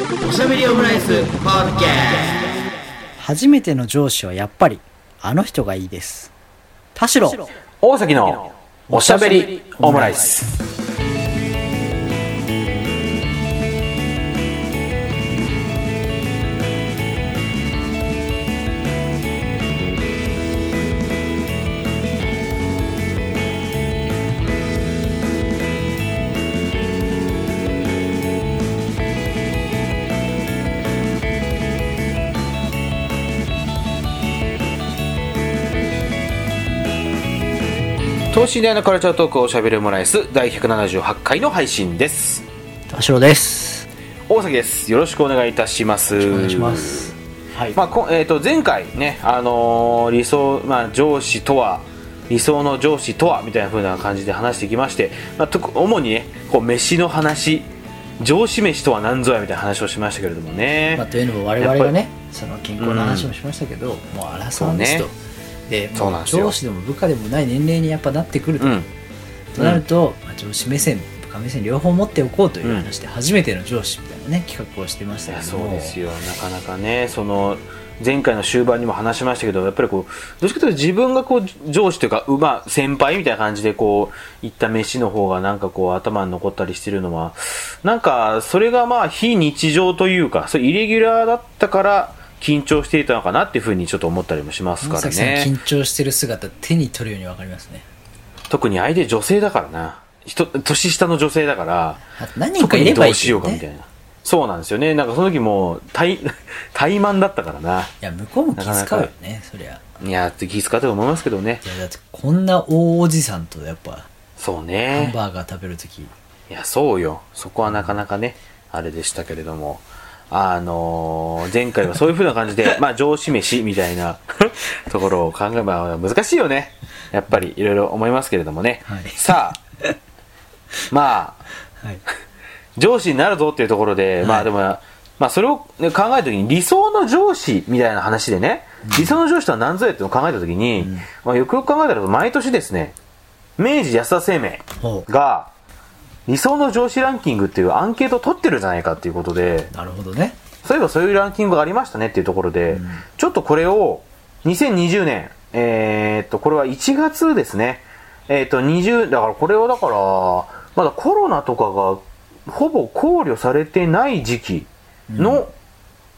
おしゃべりオムライスポッドキャ初めての上司はやっぱりあの人がいいです。田代。大崎のおしゃべりオムライス。等身大のカルチャートークおしゃべりオムライス第178回の配信です。田代です。大崎です。よろしくお願いいたします。お願いします。はい、まあこえー、と前回ね、あのー理想、まあ、上司とは理想の上司とはみたいな風な感じで話してきまして、まあ、と主にねこう飯の話上司飯とは何ぞやみたいな話をしましたけれどもね、まあ、というのも我々がねその健康の話もしましたけど、もう争うんですと、で上司でも部下でもない年齢にやっぱなってくると、うん。となると、まあ、上司目線部下目線両方持っておこうという話で、初めての上司みたいなね企画をしてましたけども。そうですよ。なかなかねその前回の終盤にも話しましたけどやっぱりこうどっちかというと自分がこう上司というか、うまあ、先輩みたいな感じでこう行った飯の方がなんかこう頭に残ったりしてるのはなんかそれがまあ非日常というかそれイレギュラーだったから緊張していたのかなっていうふうにちょっと思ったりもしますからね。緊張してる姿手に取るように分かりますね。特に相手女性だからな。人年下の女性だから何人かいればいいけどうしようかみたいねな。そうなんですよね。なんかその時もう怠 怠慢だったからな。いや向こうも気遣うよねそりゃ。いや気遣ったと思いますけどね。いやだってこんな大おじさんとやっぱそうハンねバーガー食べるときいやそうよ。そこはなかなかねあれでしたけれどもあのー前回はそういう風な感じで まあ上司飯みたいなところを考えまあ難しいよね。やっぱりいろいろ思いますけれどもね、はい。さあ まあはい。上司になるぞっていうところで、いまあでも、まあそれを、ね、考えたときに理想の上司みたいな話でね、理想の上司とは何ぞやっていうのを考えたときに、まあよくよく考えたら毎年ですね、明治安田生命が理想の上司ランキングっていうアンケートを取ってるじゃないかっていうことで、なるほどね。そういえばそういうランキングがありましたねっていうところで、ちょっとこれを2020年、えーっと、これは1月ですね。えーっと、20、だからこれはだから、まだコロナとかがほぼ考慮されてない時期の、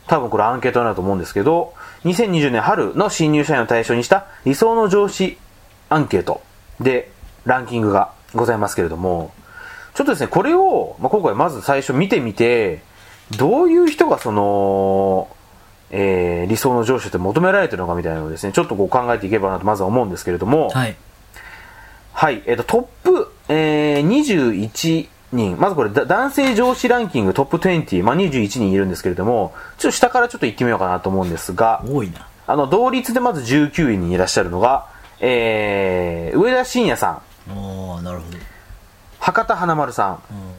多分これアンケートになると思うんですけど、2020年春の新入社員を対象にした理想の上司アンケートでランキングがございますけれども、ちょっとですね、これを、まあ、今回まず最初見てみて、どういう人がその、えー理想の上司って求められてるのかみたいなのをですね、ちょっとこう考えていけばなとまずは思うんですけれども、はい。はい、えっ、と、トップ、えー、21人、まずこれ、だ男性上司ランキングトップ20、まあ、21人いるんですけれども、ちょっと下からちょっと行ってみようかなと思うんですが、多いな。あの、同率でまず19位にいらっしゃるのが、えー、上田晋也さん、おおなるほど博多華丸さん、うん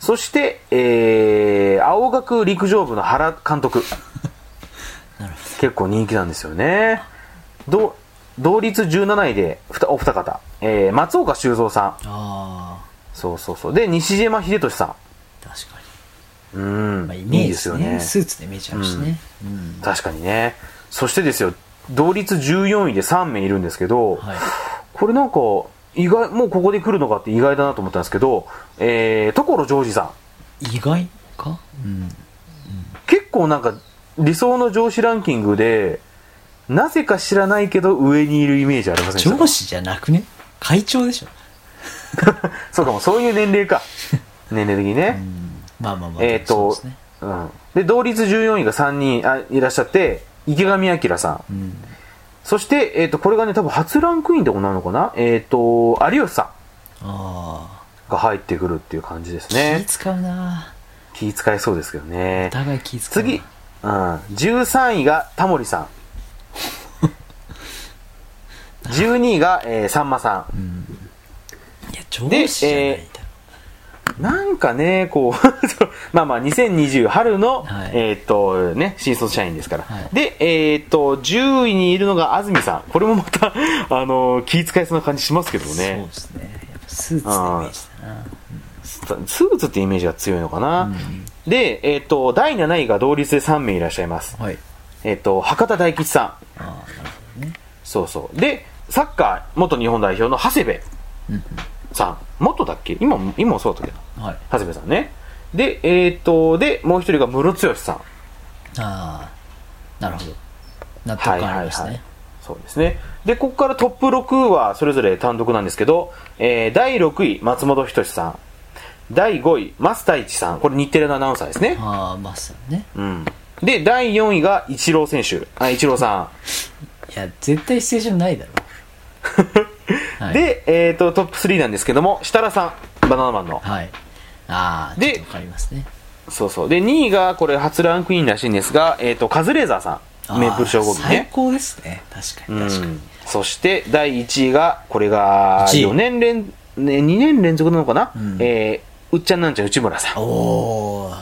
そして、えー、青学陸上部の原監督。結構人気なんですよね。ど同率17位でふたお二方、えー、松岡修造さん。そうそうそう。で、西島秀俊さあ確かん。うん。に、まあ、イメーいいジですよね。スーツのイメージあるしね、うん確かにね。そしてですよ、同率14位で3名いるんですけど、はいこれなんか、意外、もうここで来るのかって意外だなと思ったんですけど、えー、所ジョージさん。意外か？うん。結構なんか理想の上司ランキングでなぜか知らないけど上にいるイメージありませんでした？上司じゃなくね？会長でしょ、そうかもそういう年齢か。年齢的にうね、ん、まあまあまあえっ、とそうですね。うん、で同率14位が3人あいらっしゃって池上彰さん。うんそして、えっとこれがね多分初ランクインってことなのかな？えっ、と有吉さあんが入ってくるっていう感じですあ、ね。気使うな。気使いそうですけどね。お互い気使うな。次、うん、13位がタモリさん。12位が、えーさんまさん。いや上司じゃないだろ、なんかね、こう、まあまあ、2020春の、はいえーっと、ね、新卒社員ですから。はいで、えーっと、10位にいるのが安住さん。これもまた、あの、気遣いそうな感じしますけどそうねで。すねスーツのイメージだなススーツってイメージが強いのかな。で、えっ、と、第7位が同率で3名いらっしゃいます。はいえっ、と、博多大吉さん。ああなるほどねそうそう。で、サッカー元日本代表の長谷部さん。元だっけ？今も、今もそうだったっけ？な。はい長谷部さんね。で、えっ、と、で、もう一人が室剛さん。ああなるほど納得感ありますね、そうですね。で、ここからトップ6はそれぞれ単独なんですけど、えー、第6位、松本人志さん。第5位、増田一さん。これ日テレのアナウンサーですね。ああマスターねうん。で、第4位がイチロー選手。あ、イチローさいや絶対シチュエーションないだろん。はいで、えっ、と、トップ3なんですけども、設楽さん。バナナマンの。はいああでちょっとわかりますねそうそう。で、2位がこれ初ランクインらしいんですが、えっ、と、カズレーザーさん。メープル超合金最ね。高ですね確かうに確かに、ん。そして、第1位が、これが、1位4年連、ね、2年連続なのかな、んえー、うっちゃんなんちゃん内村さん。おお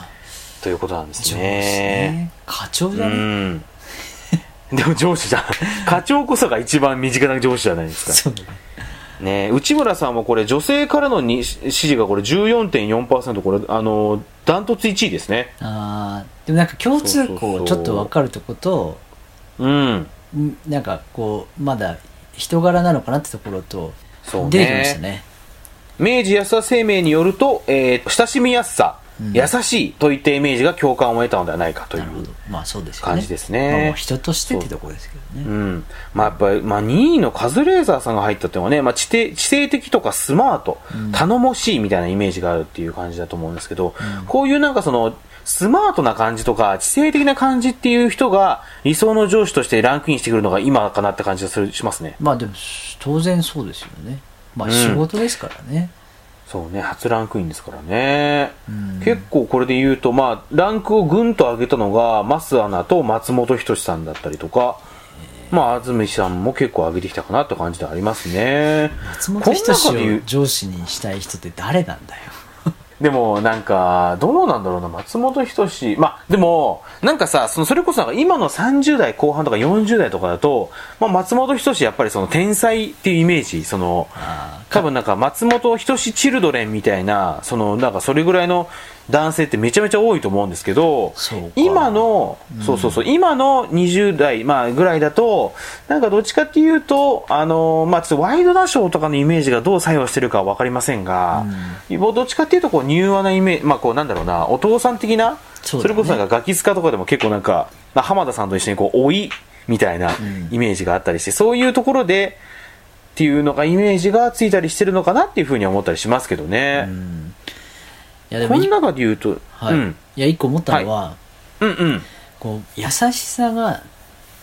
ということなんですね。ね課長うじゃね、ん。でも上司じゃん。課長こそが一番身近な上司じゃないですか。そうね。ね内村さんもこれ女性からのに支持がこれ14.4%これあのダントツ1位ですね。ああでもなんか共通項ちょっと分かるとことうんん。なんかこうまだ人柄なのかなってところとそうね。出てきましたね。明治安田生命によると、えー親しみやすさ、優しいといったイメージが共感を得たのではないかという感じですね。人としてってところですけどね。う。ん。まあ、やっぱり、まあ、2位のカズレーザーさんが入ったっていうのはね、まあ、知的知性的とかスマート、頼もしいみたいなイメージがあるっていう感じだと思うんですけど、こういうなんかその、スマートな感じとか、知性的な感じっていう人が理想の上司としてランクインしてくるのが今かなって感じがするしますね。まあでも当然そうですよね。まあうん。仕事ですからね、そうね、初ランクインですからね。ん結構これで言うと、まあ、ランクをぐんと上げたのが、増アナと松本人志さんだったりとか、まあ、安住さんも結構上げてきたかなって感じでありますね。松本人志を上司にしたい人って誰なんだよでも、なんか、どうなんだろうな、松本人志。まあ、でも、なんかさ、その、それこそなんか今の30代後半とか40代とかだと、まあ、松本人志やっぱりその天才っていうイメージ、その、あ多分なんか松本人志チルドレンみたいな、その、なんかそれぐらいの男性ってめちゃめちゃ多いと思うんですけど今の、そうそうそう、今の20代、まあ、ぐらいだと、なんかどっちかっていうと、あの、まあ、ちょっとワイドナショーとかのイメージがどう作用してるかはわかりませんが、どっちかっていうと、こう、柔和なイメージ、まあ、こう、なんだろうな、お父さん的な、そね。それこそなんかガキ使とかでも結構なんか、まあ浜田さんと一緒にこう、老いみたいなイメージがあったりして、そういうところで、っていうのがイメージがついたりしてるのかなっていうふうには思ったりしますけどね。いやでもいこの中で言うと、はい、うん、いや一個思ったのは、うんうん。こう優しさが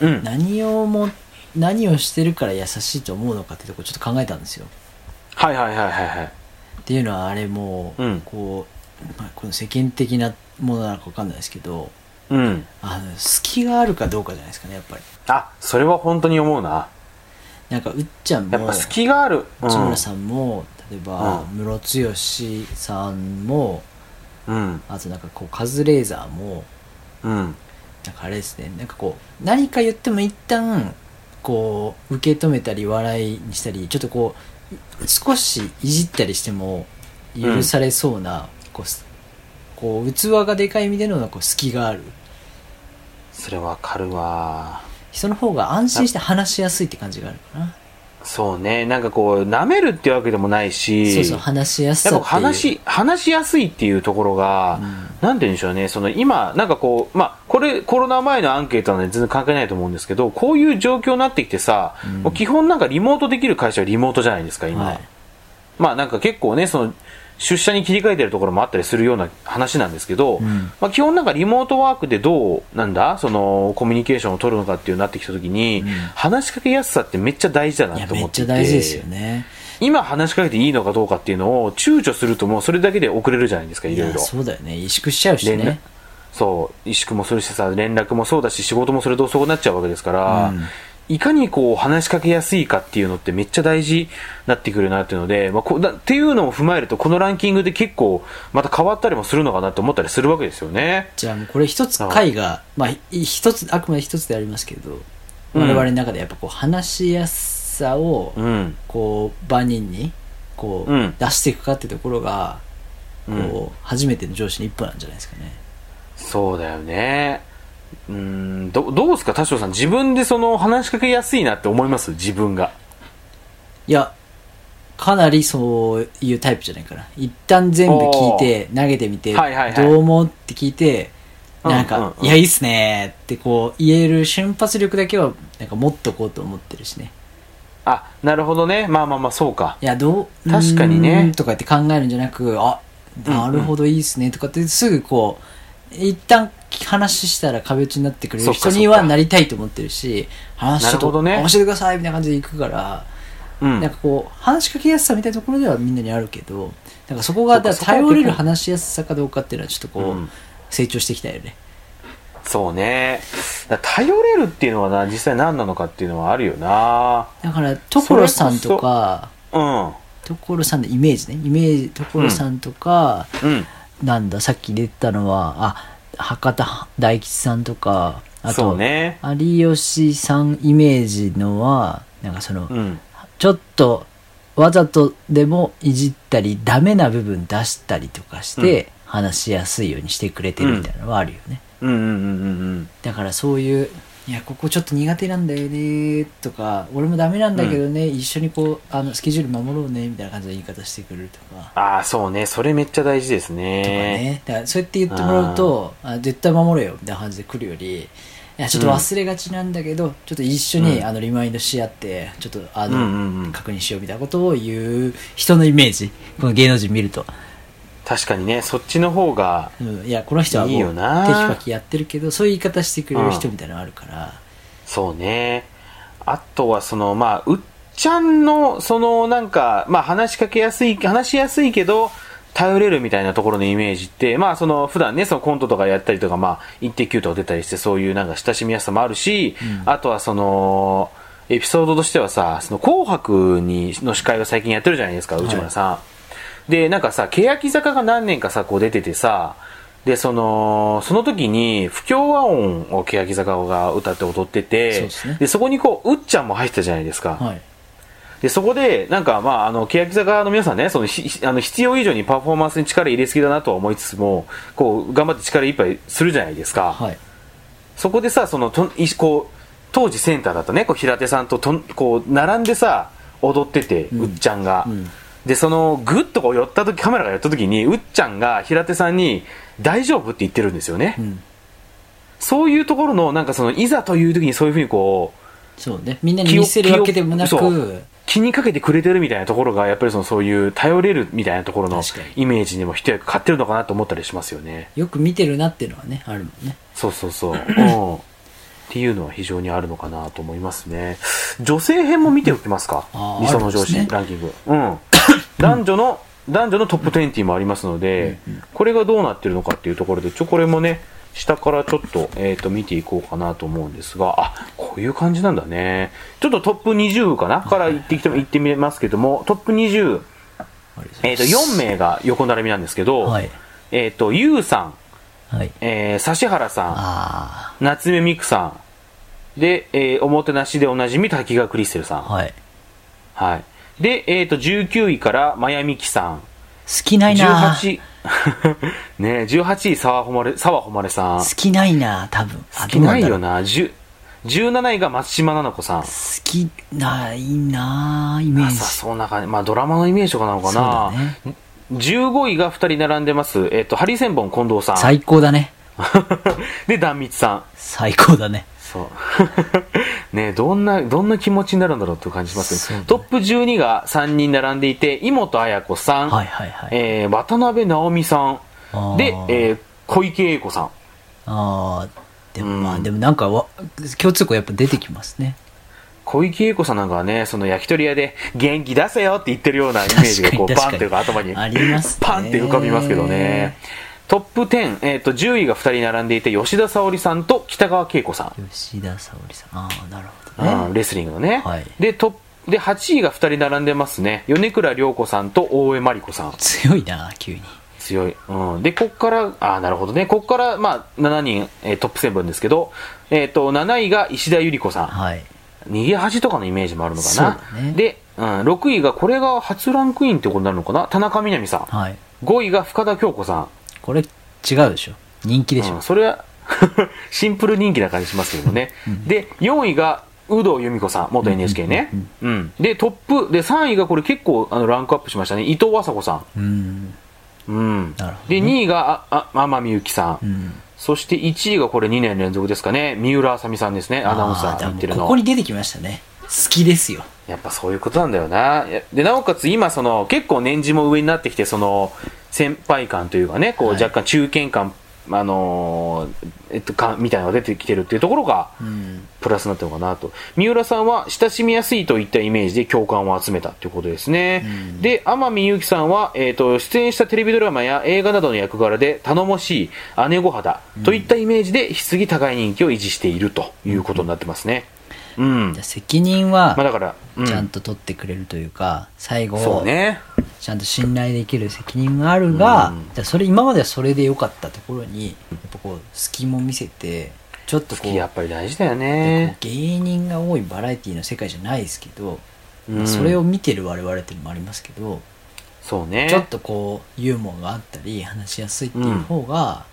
うん。何をも何をしてるから優しいと思うのかってとこちょっと考えたんですよ。はいはいはいはいはい。っていうのはあれもう、うん。こう、まあ、この世間的なものなのか分かんないですけどうん。あの隙があるかどうかじゃないですかねやっぱり。あそれは本当に思うな。なんかうっちゃんもやっぱ隙がある、うん、内村さんも例えばうん。ムロツヨシさんもうん。あとなんかこうカズレーザーもうん。なんかあれですね。なんかこう何か言っても一旦こう受け止めたり笑いにしたりちょっとこう少しいじったりしても許されそうな、こうすこう器がでかい意味でのこう隙がある。それわかるわ。人の方が安心して話しやすいって感じがあるかなそうね。なんかこう舐めるっていうわけでもないしそうそう話しやすやっさっていう。ぱ話話しやすいっていうところが、なんて言うんでしょうね、その今、なんかこう、まあ、これ、コロナ前のアンケートなので全然関係ないと思うんですけど、こういう状況になってきてさ、もう基本なんかリモートできる会社はリモートじゃないですか、今。はい。まあなんか結構ね、その、出社に切り替えてるところもあったりするような話なんですけど、ん。まあ基本なんかリモートワークでどう、なんだ、その、コミュニケーションを取るのかっていうなってきたときに、話しかけやすさってめっちゃ大事だいなと思っていて。大事ですよね。今話しかけていいのかどうかっていうのを躊躇するともうそれだけで遅れるじゃないですか、いろいろ。そうだよね。萎縮しちゃうしね。そう、萎縮もするしさ、連絡もそうだし、仕事もそれとそうなっちゃうわけですから、うんいかにこう話しかけやすいかっていうのってめっちゃ大事になってくるなっていうので、まあ、こだっていうのを踏まえると、このランキングで結構また変わったりもするのかなって思ったりするわけですよね。じゃあもうこれ一つ回がまあい一つあくまで一つでありますけどうん我々の中でやっぱこう話しやすさをうん。こう万人にこううん出していくかってところがこう、初めての上司の一歩なんじゃないですかね。そうだよね。うーん、ど、どうですか、田代さん。自分でその話しかけやすいなって思います？自分が。いや、かなりそういうタイプじゃないかな。一旦全部聞いて、投げてみて、はいはいはいどう思う？って聞いて、なんか、うんうんうんいや、いいっすねってこう、言える瞬発力だけは、なんか持っとこうと思ってるしね。あ、なるほどね。まあまあまあ、そうか。いや、どう、確かにねとかって考えるんじゃなく、あ、なるほど、いいっすねとかってすぐこう、一旦話したら壁打ちになってくれる人にはなりたいと思ってるし、話ちょっとね教えてくださいみたいな感じで行くから、うん。なんかこう、話しかけやすさみたいなところではみんなにあるけど、なんかそこが、だ頼れる話しやすさかどうかっていうのはちょっとこう、うん成長していきたいよね。そうね。頼れるっていうのはな、実際何なのかっていうのはあるよな。だから、所さんとか、うん。所さんのイメージね、イメージ、所さんとか、うん。なんだ、さっき出てたのは、あ、博多大吉さんとか、あと、ね。有吉さんイメージのは、なんかその、うん。ちょっと、わざとでもいじったり、ダメな部分出したりとかして、話しやすいようにしてくれてるみたいなのはあるよね。うんうんうんうんうん。だからそういう、いや、ここちょっと苦手なんだよね、とか、俺もダメなんだけどね、一緒にこう、あの、スケジュール守ろうね、みたいな感じの言い方してくれるとか。ああ、そうね。それめっちゃ大事ですとかね。ね。だからそうやって言ってもらうと、あ絶対守れよ、みたいな感じで来るより、いや、ちょっと忘れがちなんだけど、ちょっと一緒に、うんあの、リマインドし合って、ちょっと、あの、うんうんうん確認しようみたいなことを言う人のイメージ。この芸能人見ると。確かにね、そっちの方が、うん、いや、この人はもう、いいよな。テキパキやってるけど、そういう言い方してくれる人みたいなのあるから、そうね。あとは、その、まあ、うっちゃんの、その、なんか、まあ、話しかけやすい、話しやすいけど、頼れるみたいなところのイメージって、まあ、その、普段ね、そのコントとかやったりとか、まあ、一定級とか出たりして、そういうなんか親しみやすさもあるし、あとはその、エピソードとしてはさ、その、紅白に、の司会を最近やってるじゃないですか、内村さん。で、なんかさ、欅坂が何年かさ、こう出ててさ、で、その、その時に、不協和音を欅坂が歌って踊ってて、そうですねで、そこにこう、うっちゃんも入ってたじゃないですか。はい。で、そこで、なんか、まあ、あの、欅坂の皆さんね、その、ひあの、必要以上にパフォーマンスに力入れすぎだなとは思いつつも、こう、頑張って力いっぱいするじゃないですか。はい。そこでさ、その、と、いこう、当時センターだったね、こう、平手さんととん、こう、並んでさ、踊ってて、うんうっちゃんが。うんで、その、ぐっとこう寄った時、カメラが寄った時に、うっちゃんが平手さんに、大丈夫って言ってるんですよね。うん。そういうところの、なんかその、いざという時にそういうふうにこう、そうね。みんなに見せるわけでもなく、気にかけてくれてるみたいなところが、やっぱりその、そういう頼れるみたいなところのイメージにも一役買ってるのかなと思ったりしますよね。よく見てるなっていうのはね、あるもんね。そうそうそう。うん。っていうのは非常にあるのかなと思いますね。女性編も見ておきますか理想の上司ねランキング。うん。男女の、男女のトップ20もありますので、これがどうなってるのかっていうところで、ちょ、これもね、下からちょっと、えっ、と、見ていこうかなと思うんですが、あ、こういう感じなんだね。ちょっとトップ20かな？から言ってきても、言ってみますけども、トップ20、あれえっ、と、4名が横並びなんですけど、はい。えっ、と、ゆうさん、はい。えー、指原さん、あ夏目美久さん。で、えーおもてなしでおなじみ滝川クリステルさん。あ、はい。はい。で、えっ、と、19位から、まやみきさん。好きないな18、ね18位、沢誉れ、沢誉れさん。好きないな多分。あ好きないよなんだろうな。10 17位が松島菜々子さん。好きないなイメージ。さそうな感じ。まあ、ドラマのイメージとかなのかな。そうだね15位が2人並んでます。えっ、と、ハリセンボン近藤さん。最高だね。で、壇蜜さん。最高だね。そう。ねどんな、どんな気持ちになるんだろうっていう感じしますねトップ12が3人並んでいて、妹彩子さん、はいはいはい。えー渡辺直美さん、で、えー小池栄子さん。ああ、でもまあ、うんでもなんかわ、共通項やっぱ出てきますね。小池栄子さんなんかはね、その焼き鳥屋で元気出せよって言ってるようなイメージがこう確かにバンっていうか頭にありますねパンって浮かびますけどね。トップ10、えっ、と、10位が2人並んでいて、吉田沙保里さんと北川景子さん。吉田沙保里さん。ああ、なるほどね。うんレスリングのね。はいで、トで、8位が2人並んでますね。米倉涼子さんと大江真理子さん。強いな急に。強い。うん。で、こっから、あーなるほどね。こっから、まあ、7人、えートップ7ですけど、えっ、と、7位が石田ゆり子さん。はい。逃げ恥とかのイメージもあるのかな。そうだねで、うん、6位が、これが初ランクインってことになるのかな田中みな実さん。はい。5位が深田恭子さん。これ違うでしょ。人気でしょ、うんそれは シンプル人気な感じしますけどもね、で4位が有働由美子さん元 NHK ね、うんでトップで3位がこれ結構あのランクアップしましたね。伊藤麻子さうん。で2位がああ天海祐希さん、うん。そして1位がこれ2年連続ですかね。三浦あさみさんですね。アナウンサあーーやってるのここに出てきましたね。好きですよやっぱそういうことなんだよな。やで、なおかつ今、その、結構年次も上になってきて、その、先輩感というかね、こう、はい若干中堅感、あのーえっと、か、みたいなのが出てきてるっていうところが、うんプラスになったのかなと。三浦さんは、親しみやすいといったイメージで共感を集めたということですね。うんで、天海祐希さんは、えっ、と、出演したテレビドラマや映画などの役柄で、頼もしい姉御肌といったイメージで、棺高い人気を維持しているということになってますね。うん。じゃあ責任はまあだから、うんちゃんと取ってくれるというか、最後。ちゃんと信頼できる責任があるが、うんじゃあそれ今まではそれで良かったところにやっぱこう隙も見せてちょっとこうやっぱり大事だよこねう。芸人が多いバラエティの世界じゃないですけど、うんそれを見てる我々っていうのもありますけど、そうね。ちょっとこうユーモアがあったり話しやすいっていう方が、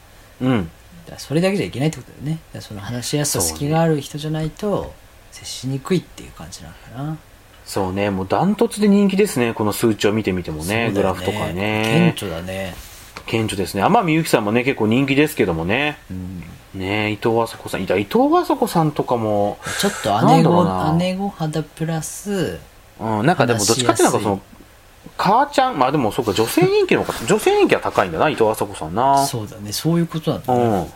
うん。だからそれだけじゃいけないってことだよねその話しやすさ隙がある人じゃないと接しにくいっていう感じなのかなそうね。もうダントツで人気ですね。この数値を見てみてもね。そうだよグラフとかね。顕著だね顕著ですね。天海祐希さんもね、結構人気ですけどもね。うんね伊藤あさこさん。いた、伊藤あさこさんとかも、ちょっと姉御姉御肌プラスうん、なんかでもどっちかっていうとなんかその、母ちゃん、まあでもそうか、女性人気の方が、女性人気は高いんだな、伊藤あさこさんな。そうだねそういうことなんだうねん。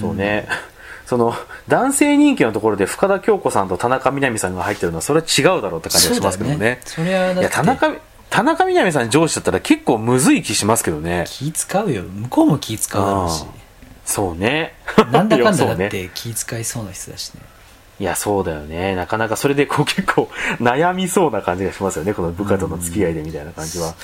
そうね。その、男性人気のところで深田恭子さんと田中みな実さんが入ってるのは、それは違うだろうって感じがしますけどね。それはいや、田中、田中みな実さん上司だったら結構むずい気しますけどね。気使うよ向こうも気使うだろうしそうね。なんだかんだだって気使いそうな人だしねいや、そうだよね。なかなかそれでこう結構悩みそうな感じがしますよね。この部下との付き合いでみたいな感じは。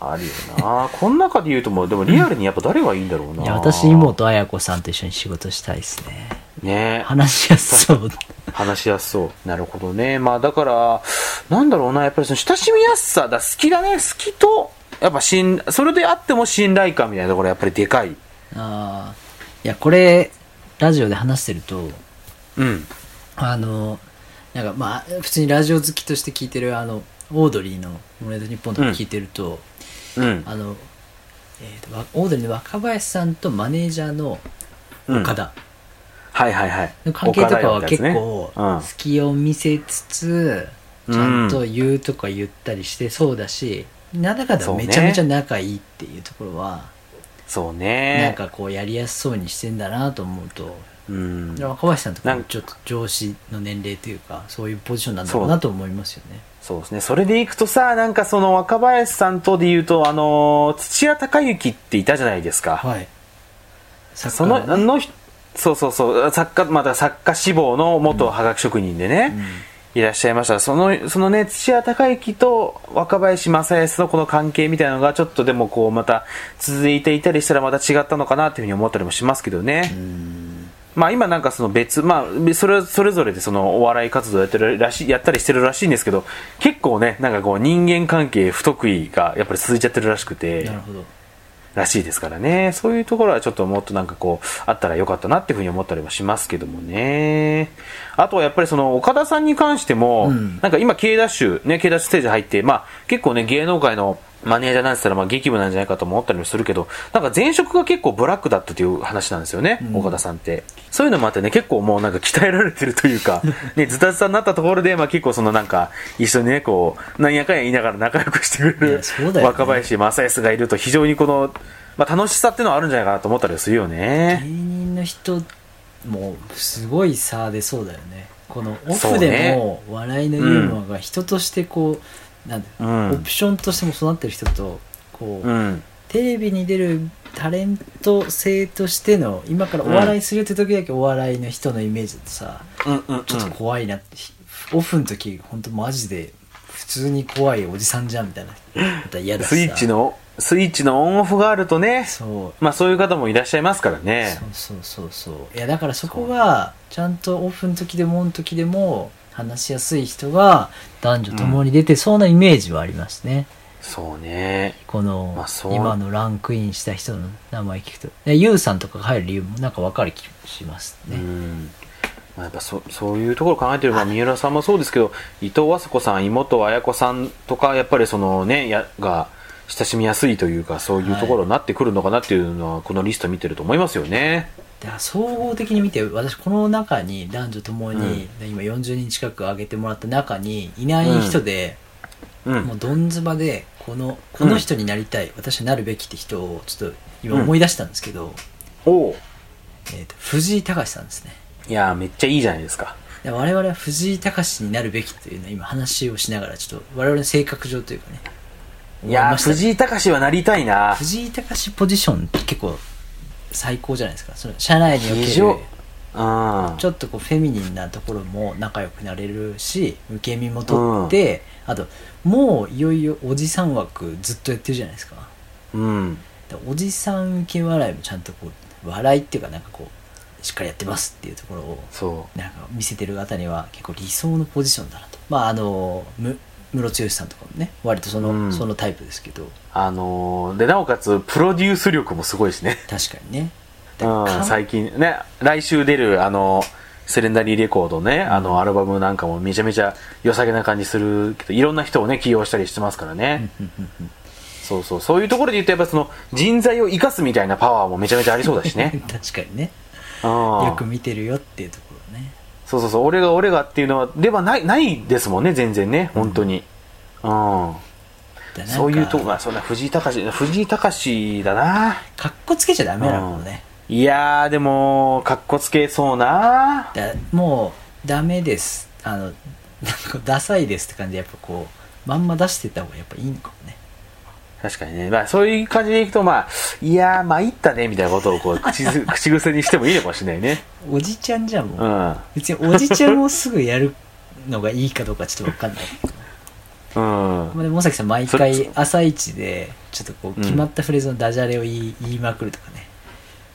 あるよな。この中で言うともう、でもリアルにやっぱ誰がいいんだろうな。いや私妹綾子さんと一緒に仕事したいですねね話しやすそう話しやすそう。なるほどね。まあだから、なんだろうな。やっぱりその親しみやすさだ、好きだね。好きと、やっぱ信、それであっても信頼感みたいなところやっぱりでかい。ああいやこれラジオで話してるとうん。あのなんかまあ普通にラジオ好きとして聞いてるあのオードリーの「モネード日本とか聞いてると、うん。あの、えーとわオードリーの若林さんとマネージャーのうん岡田はいはいはい。の関係とかは結構隙を見せつつ、うんちゃんと言うとか言ったりしてそうだし、なんだかんだめちゃめちゃ仲いいっていうところは、そうね。なんかこうやりやすそうにしてんだなと思うと、うん。若林さんとかちょっと上司の年齢というかそういうポジションなんだろうなと思いますよねそうですね。それでいくとさ、なんかその若林さんとで言うと、あのー土屋隆之っていたじゃないですか。はいその、あの人、そうそうそう、作家、また作家志望の元はがき職人でね、いらっしゃいました。その、そのね、土屋隆之と若林正康のこの関係みたいなのが、ちょっとでもこう、また続いていたりしたらまた違ったのかなっていうふうに思ったりもしますけどね。まあ今なんかその別、まあそれ、それぞれでそのお笑い活動やってるらしい、やったりしてるらしいんですけど、結構ね、なんかこう人間関係不得意がやっぱり続いちゃってるらしくて、なるほどらしいですからね。そういうところはちょっともっとなんかこう、あったらよかったなっていうふうに思ったりもしますけどもね。あとはやっぱりその岡田さんに関しても、うんなんか今 K ダッシュ、ね、K ダッシュステージ入って、まあ結構ね、芸能界のマネージャーなんて言ったらまあ激務なんじゃないかと思ったりもするけど、なんか前職が結構ブラックだったという話なんですよね、岡田さんって。そういうのもあってね、結構もうなんか鍛えられてるというか、ね、ズタズタになったところで、まあ結構そのなんか、一緒にね、こう、なんやかんや言いながら仲良くしてくれいるね若林正康がいると非常にこの、まあ楽しさっていうのはあるんじゃないかなと思ったりするよ芸ね。人の人もすごい差出そうだよねこのオフでも笑いのユーモアが人としてこう、なんだうん。オプションとしても育ってる人とこう、うん。テレビに出るタレント性としての今からお笑いするって時だけお笑いの人のイメージだとさ、うんうんちょっと怖いなって、オフの時本当マジで普通に怖いおじさんじゃんみたいな。スイッチの、スイッチのオンオフがあるとね、そう。まあそういう方もいらっしゃいますからね。そうそうそうそう。いやだからそこがちゃんとオフの時でもオンの時でも話しやすい人が男女ともに出てそうなイメージはありますね、そうね。この、まあそう今のランクインした人の名前聞くとでユウさんとかが入る理由もなんか分かる気がしますうね、ん。まあ、やっぱそそういうところを考えてる、まあ、三浦さんもそうですけど、伊藤和子さん、妹綾子さんとか、やっぱりそのね、や、が、親しみやすいというか、そういうところになってくるのかなっていうのは、このリスト見てると思いますよね。だから総合的に見て私この中に男女ともに、今40人近く挙げてもらった中にいない人で、うん。もうどんずばでこのこの人になりたい、私はなるべきって人をちょっと今思い出したんですけど、おう。えーと藤井隆さんですね。いやー、めっちゃいいじゃないですか。で我々は藤井隆になるべきというのを今話をしながらちょっと我々の性格上というかねいやー、思ましたね。藤井隆はなりたいな。藤井隆ポジションって結構最高じゃないですか。その社内における。ちょっとこうフェミニンなところも仲良くなれるし受け身も取って、あともういよいよおじさん枠ずっとやってるじゃないですか。うん。でおじさん受け笑いもちゃんとこう笑いっていうかなんかこうしっかりやってますっていうところをそなんか見せてる方には結構理想のポジションだなと。まああのむムロツヨシさんとかもね割とその,、うんそのタイプですけどう。あのー、で、なおかつ、プロデュース力もすごいしね。確かにね うん、最近ね、来週出る、あの、セレンダリーレコードね、あの、アルバムなんかもめちゃめちゃ良さげな感じするけど、いろんな人をね、起用したりしてますからね。そうそう、そういうところで言うと、やっぱその、人材を生かすみたいなパワーもめちゃめちゃありそうだしね。確かにねうん。よく見てるよっていうとそうそうそう、俺が俺がっていうのは、ではない、ないですもんね、全然ね、本当に。うん。そういうとこ、まあ、そんな藤井隆、藤井隆だな。かっこつけちゃダメなのね、いやー、でも、かっこつけそうな。だもうダメですあのなんかダサいですって感じでやっぱこうまんま出してった方がやっぱいいのかもね確かにね。まあ、そういう感じでいくと、まあ、いやー、まあ、いったね、みたいなことを、こう、口ず、口癖にしてもいいのかもしれないね。おじちゃんじゃんもう、うん。別におじちゃんをすぐやるのがいいかどうかちょっと分かんないうん。まあでも尾崎さん毎回そ朝一でちょっとこううん決まったフレーズのダジャレを言い,、言いまくるとかね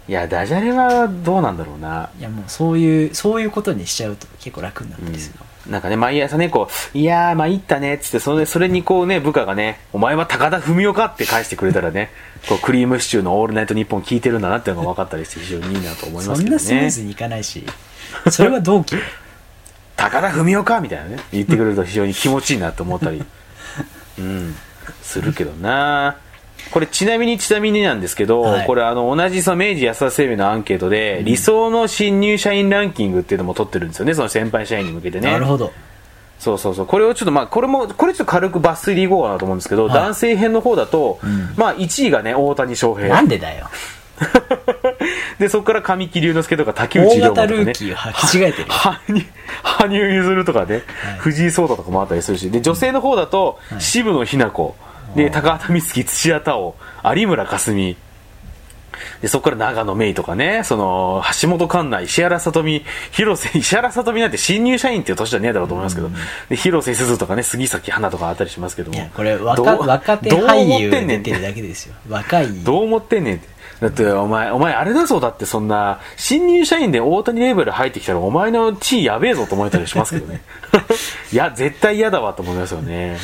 いや、ダジャレはどうなんだろうな。いやもうそういうそういうことにしちゃうと結構楽になったりするかも、なんかね、毎朝ね、こう、いやー、まあ、いったね、つって、それ、それにこうね、部下がね、お前は高田文夫かって返してくれたらね、こう、クリームシチューのオールナイトニッポン聞いてるんだなっていうのが分かったりして、非常にいいなと思いまそんすけどね。なスムーズにいかないしそれは同期？高田文夫かみたいなね、言ってくれると非常に気持ちいいなと思ったり、うん、するけどなこれちなみにちなみになんですけど、はい。これあの同じその明治安田生命のアンケートで、理想の新入社員ランキングっていうのも取ってるんですよね、その先輩社員に向けてね。なるほど。そうそうそう。これをちょっとまあ、これも、これちょっと軽く抜粋でいこうかなと思うんですけど、はい。男性編の方だと、ん。まあ1位がね、大谷翔平。なんでだよ。で、そこから神木隆之介とか竹内大涼真とかね。羽生結弦とかね、はい。藤井聡太とかもあったりするし、で、女性の方だと、はい。渋野日向子、で、高畑充希、土屋太鳳、有村架純、で、そこから長野芽衣とかね、その、橋本環奈、石原さとみ、広瀬、石原さとみなんて新入社員っていう年じゃねえだろうと思いますけど、で、広瀬すずとかね、杉咲花とかあったりしますけども。いやこれど若う若手どう俳思ってんねんって優出てるだけですよ若いどう思ってんねんって。だって、お前、お前、あれだぞ、だってそんな、新入社員で大谷レベル入ってきたら、お前の地位やべえぞと思えたりしますけどね。いや、絶対嫌だわと思いますよね。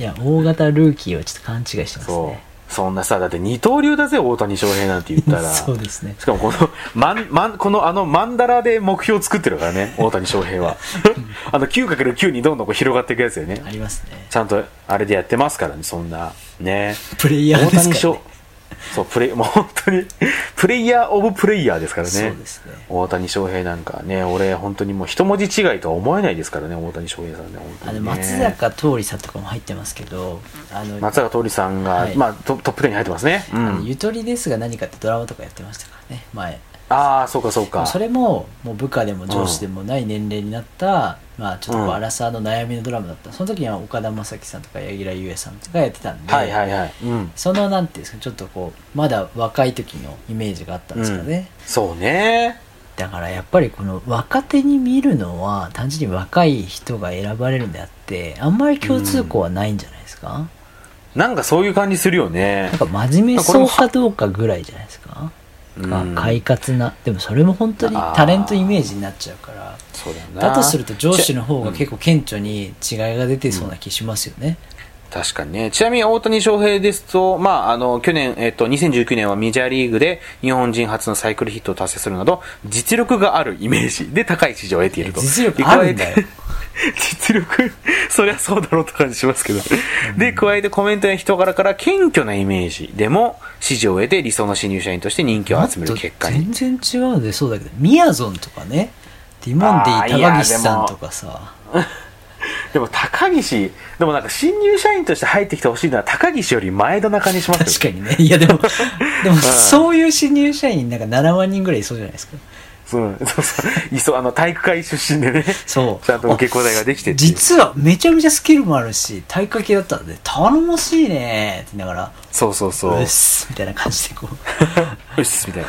いや大型ルーキーをちょっと勘違いしてますそうね。そんなさ、だって二刀流だぜ、大谷翔平なんて言ったら。そうですねしかもこの、まん、まん、このあのマンダラで目標を作ってるからね、大谷翔平は。あの 9×9 にどんどんこう広がっていくやつよねあ。りますねちゃんとあれでやってますからね、そんな。ね。プレイヤーですからね、そう、プレイ、もう本当に、プレイヤーオブプレイヤーですからね。そうですね大谷翔平なんかね、俺本当にもう一文字違いとは思えないですからね、大谷翔平さんね、本当あの。松坂桃李さんとかも入ってますけどあの松坂桃李さんが、はいまあトトップ10に入ってますね。うん。ゆとりですが何かってドラマとかやってましたからね前ああ、そうかそうか。それももう部下でも上司でもない年齢になった、まあちょっとこううんアラサーの悩みのドラマだったその時には岡田将生さんとか柳楽優弥さんとかやってたんで、はいはいはい。うん。そのなんていうんですかちょっとこうまだ若い時のイメージがあったんですかね、そうね。だからやっぱりこの若手に見るのは単純に若い人が選ばれるんであってあんまり共通項はないんじゃないですか、なんかそういう感じするよねなん。か真面目そうかどうかぐらいじゃないですか？うん。快活な。でもそれも本当にタレントイメージになっちゃうからそうだよな。だとすると上司の方が結構顕著に違いが出てそうな気しますよね、確かにね。ちなみに大谷翔平ですと、まあ、あの、去年、えっと、2019年はメジャーリーグで日本人初のサイクルヒットを達成するなど、実力があるイメージで高い支持を得ていると。実力あるんだよ 実力、そりゃそうだろうって感じしますけど。で、加えてコメントや人柄から謙虚なイメージでも支持を得て理想の新入社員として人気を集める結果に。全然違うんでそうだけどみやぞんとかねティモンディ高岸さんとかさ でも高岸、でもなんか新入社員として入ってきてほしいのは高岸より前田な感じしますよね。確かにねいやでも でもそういう新入社員なんか7万人ぐらいいそうじゃないですかそうそうそう。いそう、あの、体育会出身でね。そうちゃんと受け答えができて実はめちゃめちゃスキルもあるし体育会系だったんで頼もしいねって言いながらそうそうそう。うっすみたいな感じでこう うっす、みたいな。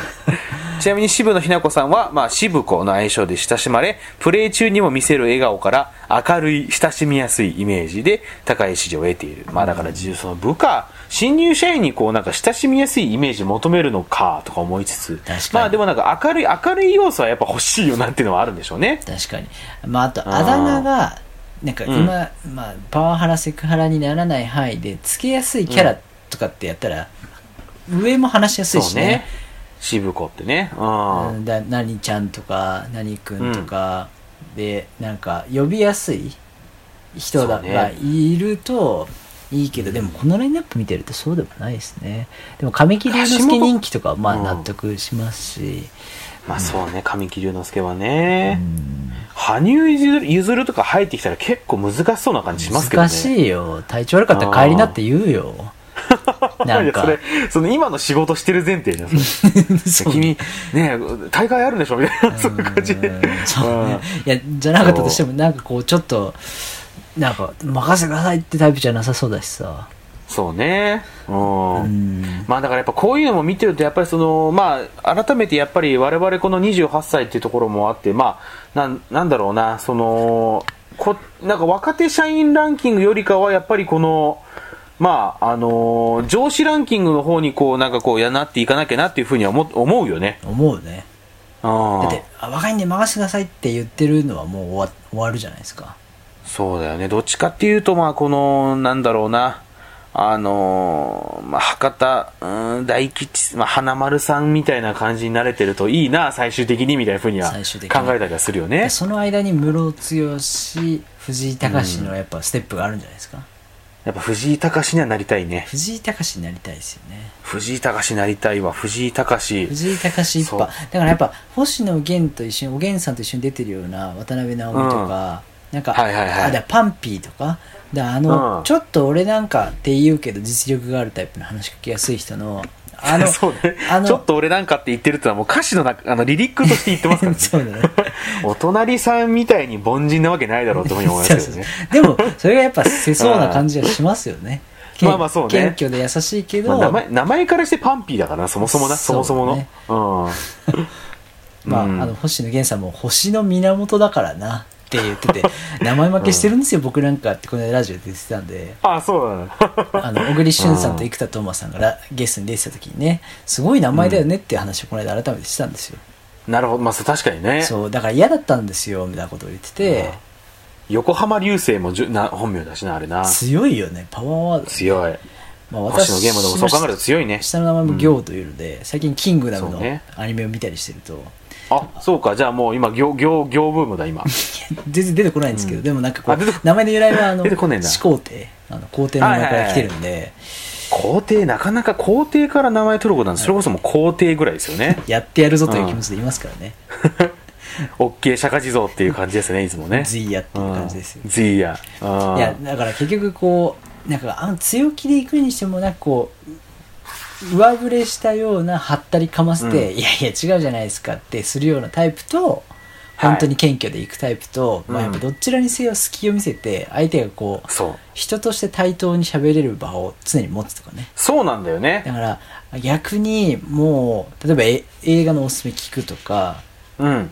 ちなみに渋野日向子さんは、まあ、渋子の愛称で親しまれ、プレー中にも見せる笑顔から、明るい、親しみやすいイメージで、高い支持を得ている。まあ、だから、その部下、新入社員にこう、なんか親しみやすいイメージ求めるのか、とか思いつつ、まあ、でもなんか明るい、明るい要素はやっぱ欲しいよなっていうのはあるんでしょうね。確かにまああとあだ名がなんか今、まあ、パワハラセクハラにならない範囲でつけやすいキャラとかってやったら、上も話しやすいしね。ね。渋子ってね。うん。うんだ何ちゃんとか何くんとか、でなんか呼びやすい人がいるといいけど、でもこのラインナップ見てるとそうでもないですね。でも神木隆之介人気とかはまあうん納得しますし、まあそうね、神木隆之介はね。うん。羽生結弦結弦とか入ってきたら結構難しそうな感じしますけどね。難しいよ。体調悪かったら帰りなって言うよ なんかいやそれ、その今の仕事してる前提じゃん。君、ね大会あるんでしょみたいな、そういう感じで。ねいやじゃなかったとしてもなんかこうちょっとなんか任せてくださいってタイプじゃなさそうだしさそうね。うん。うんまあだからやっぱこういうのも見てると、やっぱりその、まあ、改めてやっぱり我々この28歳っていうところもあって、まあ、なん、なんだろうな、その、こ、なんか若手社員ランキングよりかは、やっぱりこの、まあ、あのー上司ランキングの方にこう、なんかこう、やなっていかなきゃなっていうふうには思思うよね。思うねうんだってあ若いんで任せてくださいって言ってるのはもう終わ終わるじゃないですかそうだよね。どっちかっていうと、まあ、この、なんだろうな、あのーまあ、博多、うん、大吉、まあ、花丸さんみたいな感じになれてるといいな、最終的にみたいなふうには考えたりはするよねで。その間に室剛藤井隆のやっぱステップがあるんじゃないですか、やっぱ藤井隆にはなりたいね。藤井隆になりたいですよね。藤井隆になりたいわ。藤井隆。藤井隆一派。だからやっぱ星野源と一緒におげんさんと一緒に出てるような渡辺直美とか、なんか、はいはいはい。あパンピーとか。だあの、うん。ちょっと俺なんかって言うけど実力があるタイプの話しかけやすい人のあの そうねちょっと俺なんかって言ってるってのはもう歌詞の中、あの、リリックとして言ってますからね。そうだね お隣さんみたいに凡人なわけないだろうと思いますけどね。でもそれがやっぱ世相な感じはしますよねけまあまあそうね謙虚で優しいけど、まあ、名前、名前からしてパンピーだからな、そもそもな、そもそもの。ねうん。まあ、うんあの星野源さんも星の源だからなって言ってて名前負けしてるんですよ、僕なんかってこの間ラジオで言ってたんであ、そうなの。あの小栗旬さんと生田斗真さんがラゲストに出てた時にねすごい名前だよねっていう話をこの間改めてしたんですよ、なるほど。まあ、確かにね。そうだから嫌だったんですよみたいなことを言ってて、横浜流星もじゅな本名だしな、あれな。強いよねパワーワード、強い。まあ、星野源もでもそう考えると強いね。下の名前も行というので、最近キングダムのアニメを見たりしてると、あ、そうか。じゃあもう今、行、行、行ブームだ、今。全然出てこないんですけど、でもなんかこう名前の由来はあの 出てこねえんだ始皇帝。あの皇帝の名前から来てるんで、皇帝、なかなか皇帝から名前取ることなんて、それこそもう皇帝ぐらいですよね。やってやるぞという気持ちで言いますからね、オッケー釈迦地蔵っていう感じですね、いつもね。ズイヤっていう感じですよ、うん。ズイヤ。うん。いやだから結局こうなんかあの強気で行くにしてもなんかこう上振れしたようなはったりかませて、うんいやいや違うじゃないですかってするようなタイプと本当に謙虚で行くタイプと、まあ、やっぱどちらにせよ隙を見せて相手がこう。人として対等に喋れる場を常に持つとかねそうなんだよねだ。から逆にもう例えばえ映画のおすすめ聞くとかうん。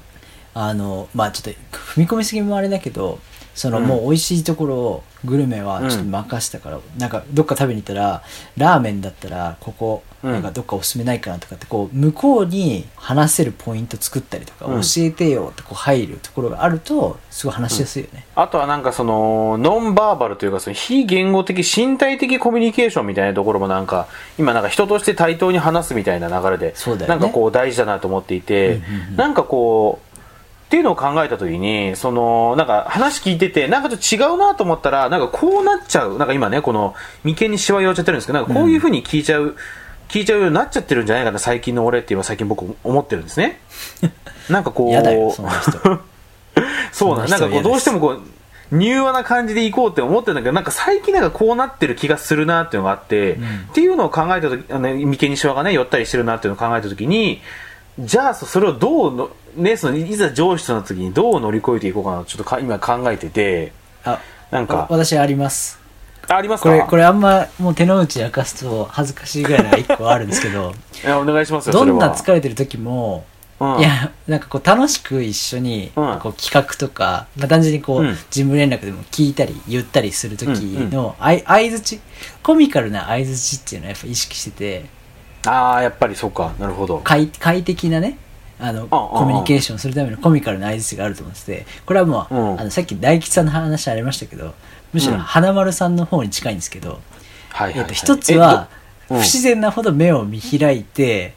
あのまあちょっと踏み込みすぎもあれだけどそのうんもう美味しいところをグルメはちょっと任せたから、なんかどっか食べに行ったらラーメンだったらここうん。なんかどっかおすすめないかなとかってこう向こうに話せるポイント作ったりとか、うん。教えてよってこう入るところがあるとすごい話しやすいよね、あとはなんかその、ノンバーバルというかその非言語的、身体的コミュニケーションみたいなところもなんか、今なんか人として対等に話すみたいな流れで、なんかこう大事だなと思っていて、うんうんうん。なんかこう、っていうのを考えたときに、その、なんか話聞いてて、なんかちょっと違うなと思ったら、なんかこうなっちゃう。なんか今ね、この、眉間にシワ寄っちゃってるんですけど、なんかこういう風に聞いちゃう、聞いちゃうようになっちゃってるんじゃないかな、最近の俺って今最近僕思ってるんですね。なんかこう、そ そうなんなんかこうどうしてもこう柔和な感じでいこうって思ってるんだけどなんか最近なんかこうなってる気がするなっていうのがあって、んっていうのを考えた時あの眉間にシワがね寄ったりしてるなっていうのを考えた時にじゃあそそれをどうの、ね、そのいざ上司となった時にどう乗り越えていこうかなとちょっとか今考えててあなんか。私あります。あありますか？これこれあんまもう手の内明かすと恥ずかしいぐらいのが一個あるんですけど いやお願いしますよどんな疲れてる時もは、うん、いや、なんかこう楽しく一緒に、うん。こう企画とか、まあ、単純にこう、うん。事務連絡でも聞いたり言ったりする時うんの、相づち、コミカルな相づちっていうのはやっぱ意識してて、ああやっぱりそうか。なるほど。快快適なね、あの、コミュニケーションするためのコミカルな相づちがあると思ってて、これはもう、うん。あのさっき大吉さんの話ありましたけど、むしろうん。花丸さんの方に近いんですけど、はいは一つは、不自然なほど目を見開いて、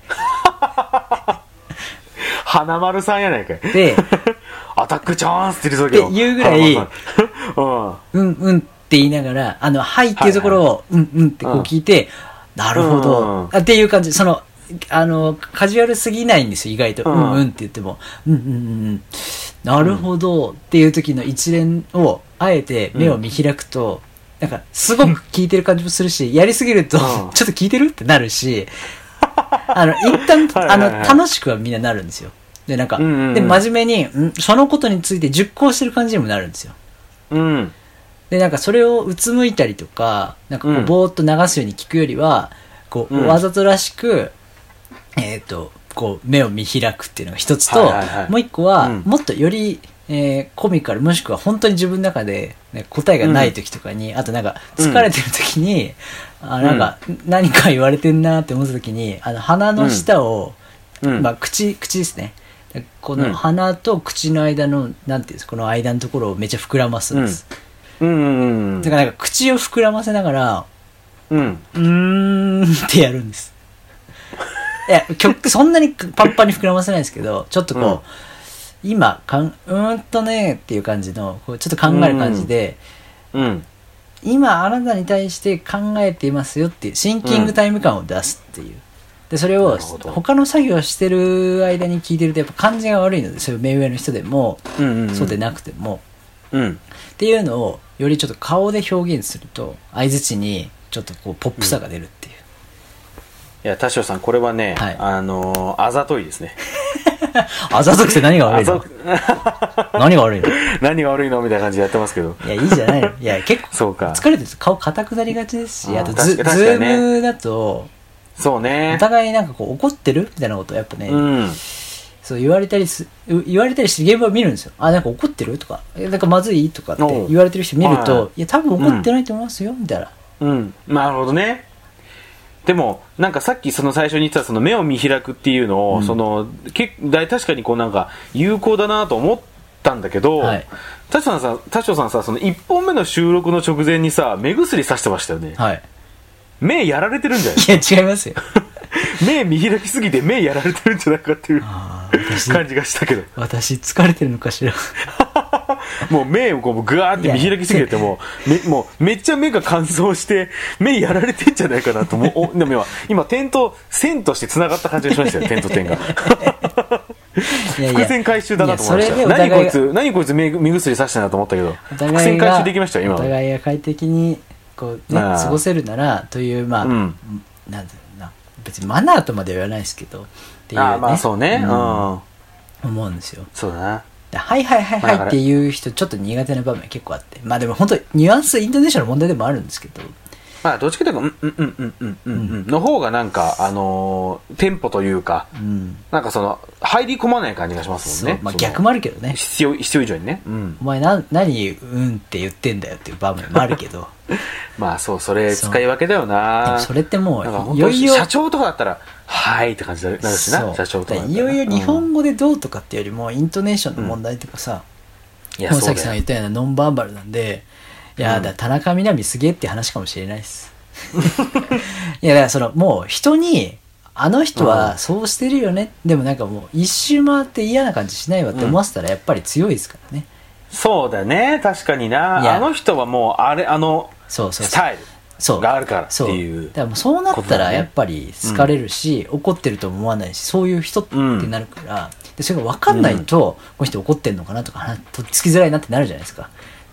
花丸さんやないかい。で、アタックチャンスって言うけど。って言うぐらいうん。うんうんって言いながら、あの、はいっていうところを、うんうんってこう聞いて、なるほうん。ど、あっていう感じ、その、あの、カジュアルすぎないんですよ、意外と。ううんんうんって言っても、うんうんうんうん。なるほど。っていう時の一連を、あえて目を見開くと、なんか、すごく聞いてる感じもするし、やりすぎると、うん。ちょっと聞いてるってなるし、あの、一旦、あの、楽しくはみんななるんですよ。で、なんか、で、真面目に、ん？そのことについて熟考してる感じにもなるんですよ。うん。で、なんかそれをうつむいたりとか、なんかこううん。ぼーっと流すように聞くよりは、こう、うん。わざとらしく、えっ、と、こう、目を見開くっていうのが一つと、はいはいはい。もう一個は、うん。もっとより、えーコミカル、もしくは本当に自分の中で、ね、答えがない時とかに、あとなんか疲れてる時に、あなんか何か言われてんなって思った時に、あの鼻の下を、うん。まあ口、口ですね。こうん。の鼻と口の間の、なんていうんですか、この間のところをめっちゃ膨らますんです。うんうん。だからなんか口を膨らませながら、うん。うーんってやるんです。いや、曲、そんなにパンパンに膨らませないですけど、ちょっとこう、うん。今、かん、うーんとねっていう感じの、こうちょっと考える感じで、うん。今あなたに対して考えていますよっていう、シンキングタイム感を出すっていう。で、それを他の作業をしてる間に聞いてるとやっぱ感じが悪いので、そういう目上の人でも、うんうんそうでなくても、うん。っていうのをよりちょっと顔で表現すると相づちにちょっとこうポップさが出るっていや田代さんこれはね、はい。あのーあざといですね。あざとくて何が悪いの？何が悪いの？い 何が悪いの？みたいな感じでやってますけど。やいいじゃない。のいや結構そうか。疲れてる。と顔硬くなりがちですしあとズね。ームだとそうね。お互いなんかこう怒ってる？みたいなことをやっぱね、うん。そう言われたりすう言われたりして現場を見るんですよ。あなんか怒ってる？とか。えなんかまずい？とかって言われてる人見ると、、はいや多分怒ってないと思いますよ、みたいな。うん。なるほどねでもなんかさっきその最初に言ってたその目を見開くっていうのを、うん。そのけ確かにこうなんか有効だなと思ったんだけど、はい。田代さんさ田代さんさその1本目の収録の直前にさ目薬さしてましたよね、はい。目やられてるんじゃないいや違いますよ 目見開きすぎて目やられてるんじゃないかっていう感じがしたけど。私疲れてるのかしら。もう目をこうグワーって見開きすぎてもうめもうめっちゃ目が乾燥して目やられてんじゃないかなと思う。おでも今今点と線として繋がった感じがしましたよ点と点が。伏線回収だなと思いました。何こいつ何こいつ目目薬さしたなと思ったけど。お伏線回が収できましたよ今お互いが快適にこうね過ごせるならというまあ、うん。なんだろうな別にマナーとまでは言わないですけどっていう、ね、ああまあそうね。うん、うん。思うんですよ。そうだな。ではいはいはいはいっていう人ちょっと苦手な場面結構あって。まあでも本当にニュアンスイントネーションの問題でもあるんですけどまあ、どっちかというと、うん、うん、うん、うん、うん、うん、の方がなんか、あのーテンポというか、うん。なんかその、入り込まない感じがしますもんね。まあ逆もあるけどね。必要、必要以上にね。うん。お前な、何、うんって言ってんだよっていう場面もあるけど、まあそう、それ使い分けだよでなもそれってもう、いよいよ、社長とかだったら、はいって感じになるしな、社長とか。いよいよ日うん本語でどうとかっていうよりも、イントネーションの問題とかさ、いや、本そうだよ。崎さんが言ったようなノンバーバルなんで、いや、だ田中みな実すげえって話かもしれないです。いや、だからその、もう人に、あの人はそうしてるよね、でもなんかもう一周回って嫌な感じしないわって思わせたらやっぱり強いですからね。そうだね、確かにいやな。あの人はもう、あれ、あの、そうそうそう。スタイそうルがあるからってそういうだ。からもうそうなったらやっぱり好かれるし、怒ってるとも思わないしそういう人ってなるから、でそれが分かんないと、この人怒ってんのかなとか話とっつきづらいなってなるじゃないですか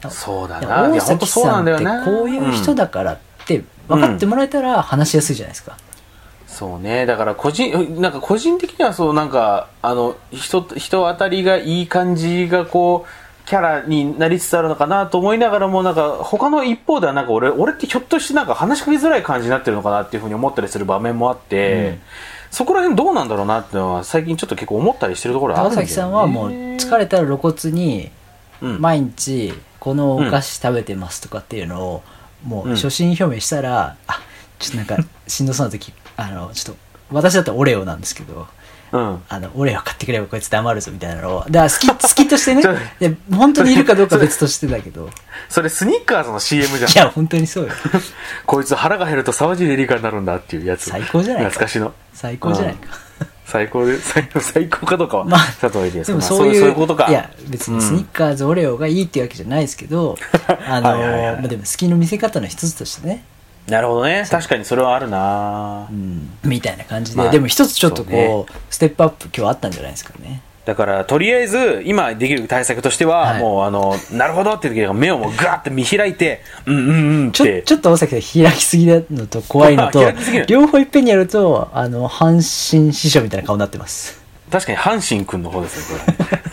そうだな。い大や、本当そう崎さってなんんだよな。こういう人んだからって分かってもらえたら話しやすいじゃないですか、そうね。だから、個人、なんか個人的にはそう、なんか、あの、人、人当たりがいい感じが、こう、キャラになりつつあるのかなと思いながらも、なんか、他の一方では、なんか俺、俺ってひょっとしてなんか話しかけづらい感じになってるのかなっていうふうに思ったりする場面もあって、そこら辺どうなんだろうなっていうのは、最近ちょっと結構思ったりしてるところはあるんだよね。高崎さんはもう疲れたら露骨にうん毎日このお菓子食べてますとかっていうのをもう初心表明したら、あちょっとなんかしんどそうな時あのちょっと私だったらオレオなんですけどうん。あのオレオ買ってくればこいつ黙るぞみたいなのをだから好き好きとしてねちょで本当にいるかどうか別としてだけどそれスニッカーズの CM じゃんい。や本当にそうよ こいつ腹が減ると沢尻エリカになるんだっていうやつ。最高じゃないか懐かしの。最高じゃないか、最高で、最 最高かどうかは、まあさとおいてですでもまあそういう,、そういうことか。いや別にスニッカーズ、オレオがいいっていうわけじゃないですけど あのまあでも好きの見せ方の一つとしてね。なるほどね。確かにそれはあるな。うん。みたいな感じで、まあでも一つちょっとこうステップアップ今日あったんじゃないですかねだから、とりあえず、今できる対策としては、はいもう、あの、なるほどっていう時は目をもうガーって見開いて、うんうんうんっちょて。ちょっと大崎さん開きすぎなのと怖いのと 両方いっぺんにやるとあの阪神師匠みたいな顔になってます確かに阪神くんの方ですね、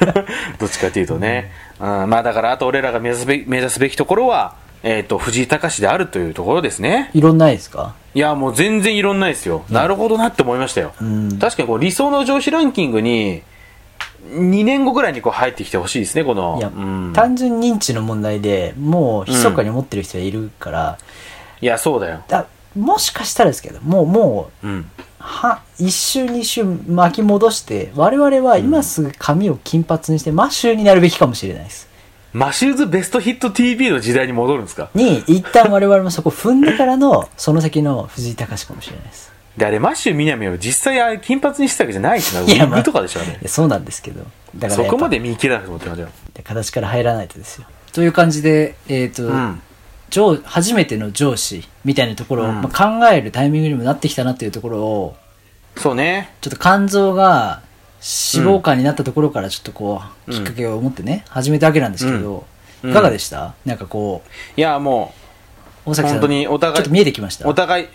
これ。どっちかというとね。うん、まあだから、あと俺らが目指すべき目指すべきところは、えっ、と、藤井隆であるというところですね。いろんないですか？いや、もう全然いろんないですよ。なるほどなって思いましたよ。ん確かにこう理想の上司ランキングに、2年後ぐらいにこう入ってきてほしいですね、この。いや、うん、単純認知の問題でもう密かに思ってる人がいるから、いや、そうだよ。だもしかしたらですけどもうもううん。は一周二周巻き戻して我々は今すぐ髪を金髪にしてマシューになるべきかもしれないですマシューズベストヒット TV の時代に戻るんですか？に一旦我々もそこ踏んでからのその先の藤井隆かもしれないですで、あれ、マッシュ・ミナミを実際あれ金髪にしたわけじゃないしな。ウィッグとかでしょ、あれい。やそうなんですけどだからそこまで見切らなくてもって感じだよ。形から入らないとですよという感じでえっ、と、うん。上初めての上司みたいなところを、うんまあ、考えるタイミングにもなってきたなっていうところをそうね。ちょっと肝臓が脂肪肝になったところからちょっとこう、うんきっかけを持ってね始めたわけなんですけど、うんいかがでした、なんかこいや、もう、う大崎さん本当にお互いちょっと見えてきました？お互い、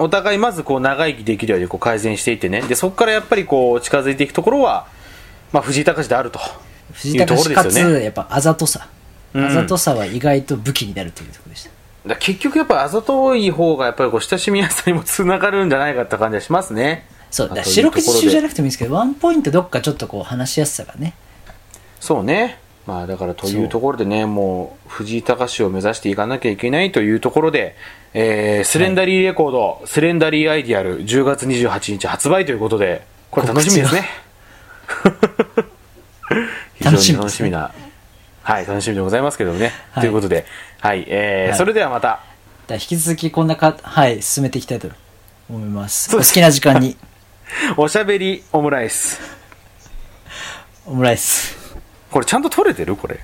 お互いまずこう長生きできるようにこう改善していってね。で、そこからやっぱりこう近づいていくところは、まあ藤井隆であると。藤井隆かつ、いうところですよねやっぱあざとさ、うんあざとさは意外と武器になるというところでしただ結局やっぱあざとい方がやっぱりこう親しみやすさにもつながるんじゃないかって感じはしますね。そうだ四六時中じゃなくてもいいんですけどワンポイントどっかちょっとこう話しやすさがねそうね。まあだからというところでね、もう藤井隆を目指していかなきゃいけないというところで、えー、スレンダリーレコード、スレンダリーアイディアル10月28日発売ということで、これ楽しみですね。非常に楽しみな、はい、楽しみでございますけどもね。はい。ということで、はい、えーはい。それではまた、引き続きこんなかはい進めていきたいと思います。お好きな時間に。おしゃべりオムライス。オムライス。これちゃんと撮れてる？これ。